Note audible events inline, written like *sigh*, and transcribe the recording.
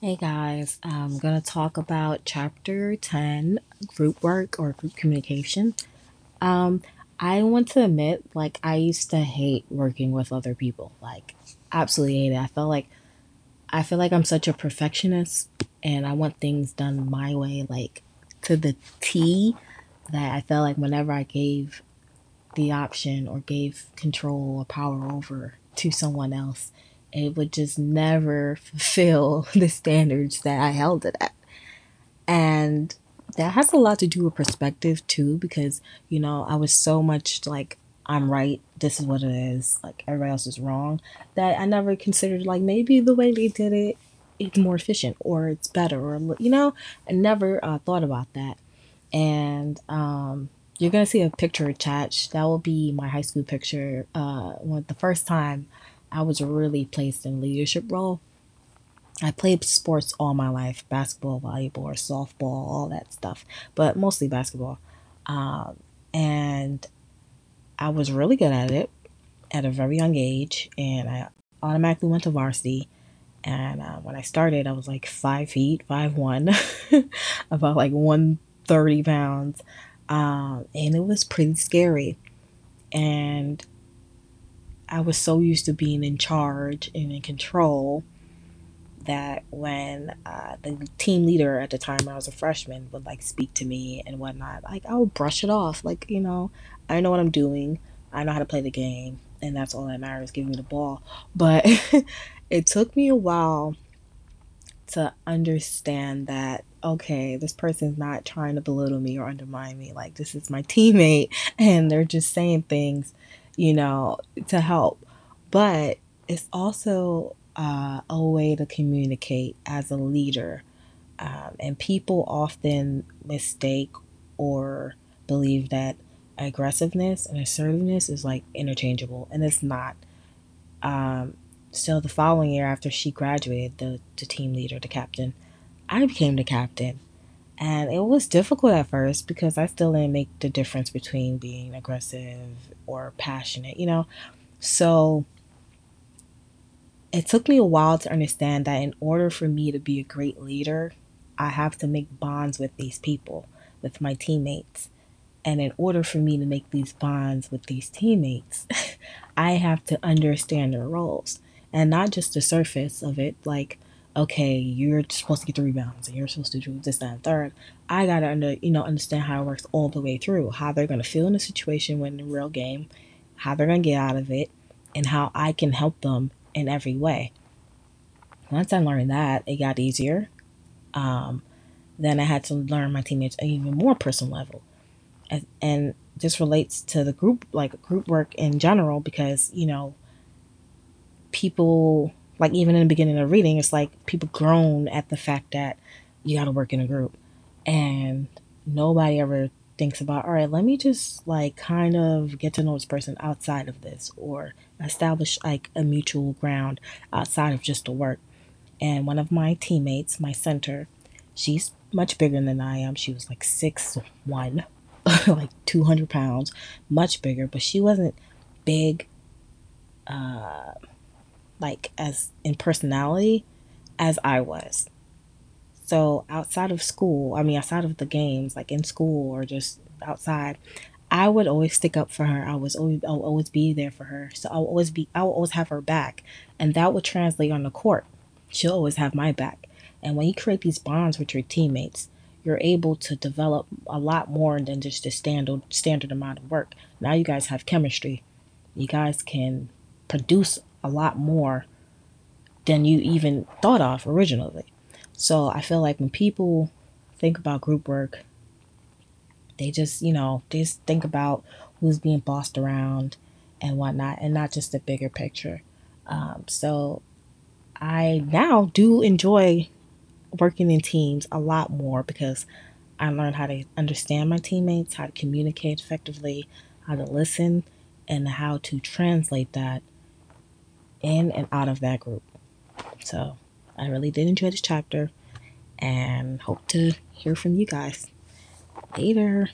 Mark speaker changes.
Speaker 1: Hey guys, I'm gonna talk about chapter 10 group work or group communication. Um, I want to admit, like, I used to hate working with other people, like, absolutely hate it. I felt like I feel like I'm such a perfectionist and I want things done my way, like, to the T, that I felt like whenever I gave the option or gave control or power over to someone else, it would just never fulfill *laughs* the standards that I held it at. And that has a lot to do with perspective too, because, you know, I was so much like, I'm right, this is what it is, like everybody else is wrong, that I never considered like maybe the way they did it, it is more efficient or it's better or, you know, I never uh, thought about that. And um, you're gonna see a picture attached. That will be my high school picture. Uh, the first time I was really placed in leadership role. I played sports all my life basketball, volleyball, softball, all that stuff, but mostly basketball. Um, and I was really good at it at a very young age, and I automatically went to varsity. And uh, when I started, I was like five feet, five one, *laughs* about like one thirty pounds, um, and it was pretty scary. And I was so used to being in charge and in control that when uh, the team leader at the time I was a freshman would like speak to me and whatnot, like I would brush it off. Like, you know, I know what I'm doing. I know how to play the game. And that's all that matters, giving me the ball. But *laughs* it took me a while to understand that, okay, this person's not trying to belittle me or undermine me. Like, this is my teammate *laughs* and they're just saying things you know, to help. But it's also uh, a way to communicate as a leader. Um, and people often mistake or believe that aggressiveness and assertiveness is like interchangeable, and it's not. Um, so the following year, after she graduated, the, the team leader, the captain, I became the captain. And it was difficult at first because I still didn't make the difference between being aggressive or passionate, you know? So it took me a while to understand that in order for me to be a great leader, I have to make bonds with these people, with my teammates. And in order for me to make these bonds with these teammates, *laughs* I have to understand their roles and not just the surface of it, like, okay, you're supposed to get the rebounds and you're supposed to do this, that, and third. I gotta under you know understand how it works all the way through, how they're gonna feel in a situation when in real game, how they're gonna get out of it, and how I can help them in every way. Once I learned that, it got easier. Um, then I had to learn my teammates at even more personal level, and, and this relates to the group like group work in general because you know people like even in the beginning of reading, it's like people groan at the fact that you got to work in a group, and nobody ever thinks about all right let me just like kind of get to know this person outside of this or establish like a mutual ground outside of just the work. And one of my teammates my center she's much bigger than i am. She was like six one *laughs* like 200 pounds much bigger but she wasn't big uh like as in personality as I was. So outside of school, I mean outside of the games, like in school or just outside, I would always stick up for her. I was always I would always be there for her. So I'll always be I'll always have her back. And that would translate on the court. She'll always have my back. And when you create these bonds with your teammates, you're able to develop a lot more than just the standard standard amount of work. Now you guys have chemistry. You guys can produce a lot more than you even thought of originally. So I feel like when people think about group work, they just, you know, they just think about who's being bossed around and whatnot, and not just the bigger picture. Um, so I now do enjoy working in teams a lot more because I learned how to understand my teammates, how to communicate effectively, how to listen, and how to translate that in and out of that group. So I really did enjoy this chapter and hope to hear from you guys later.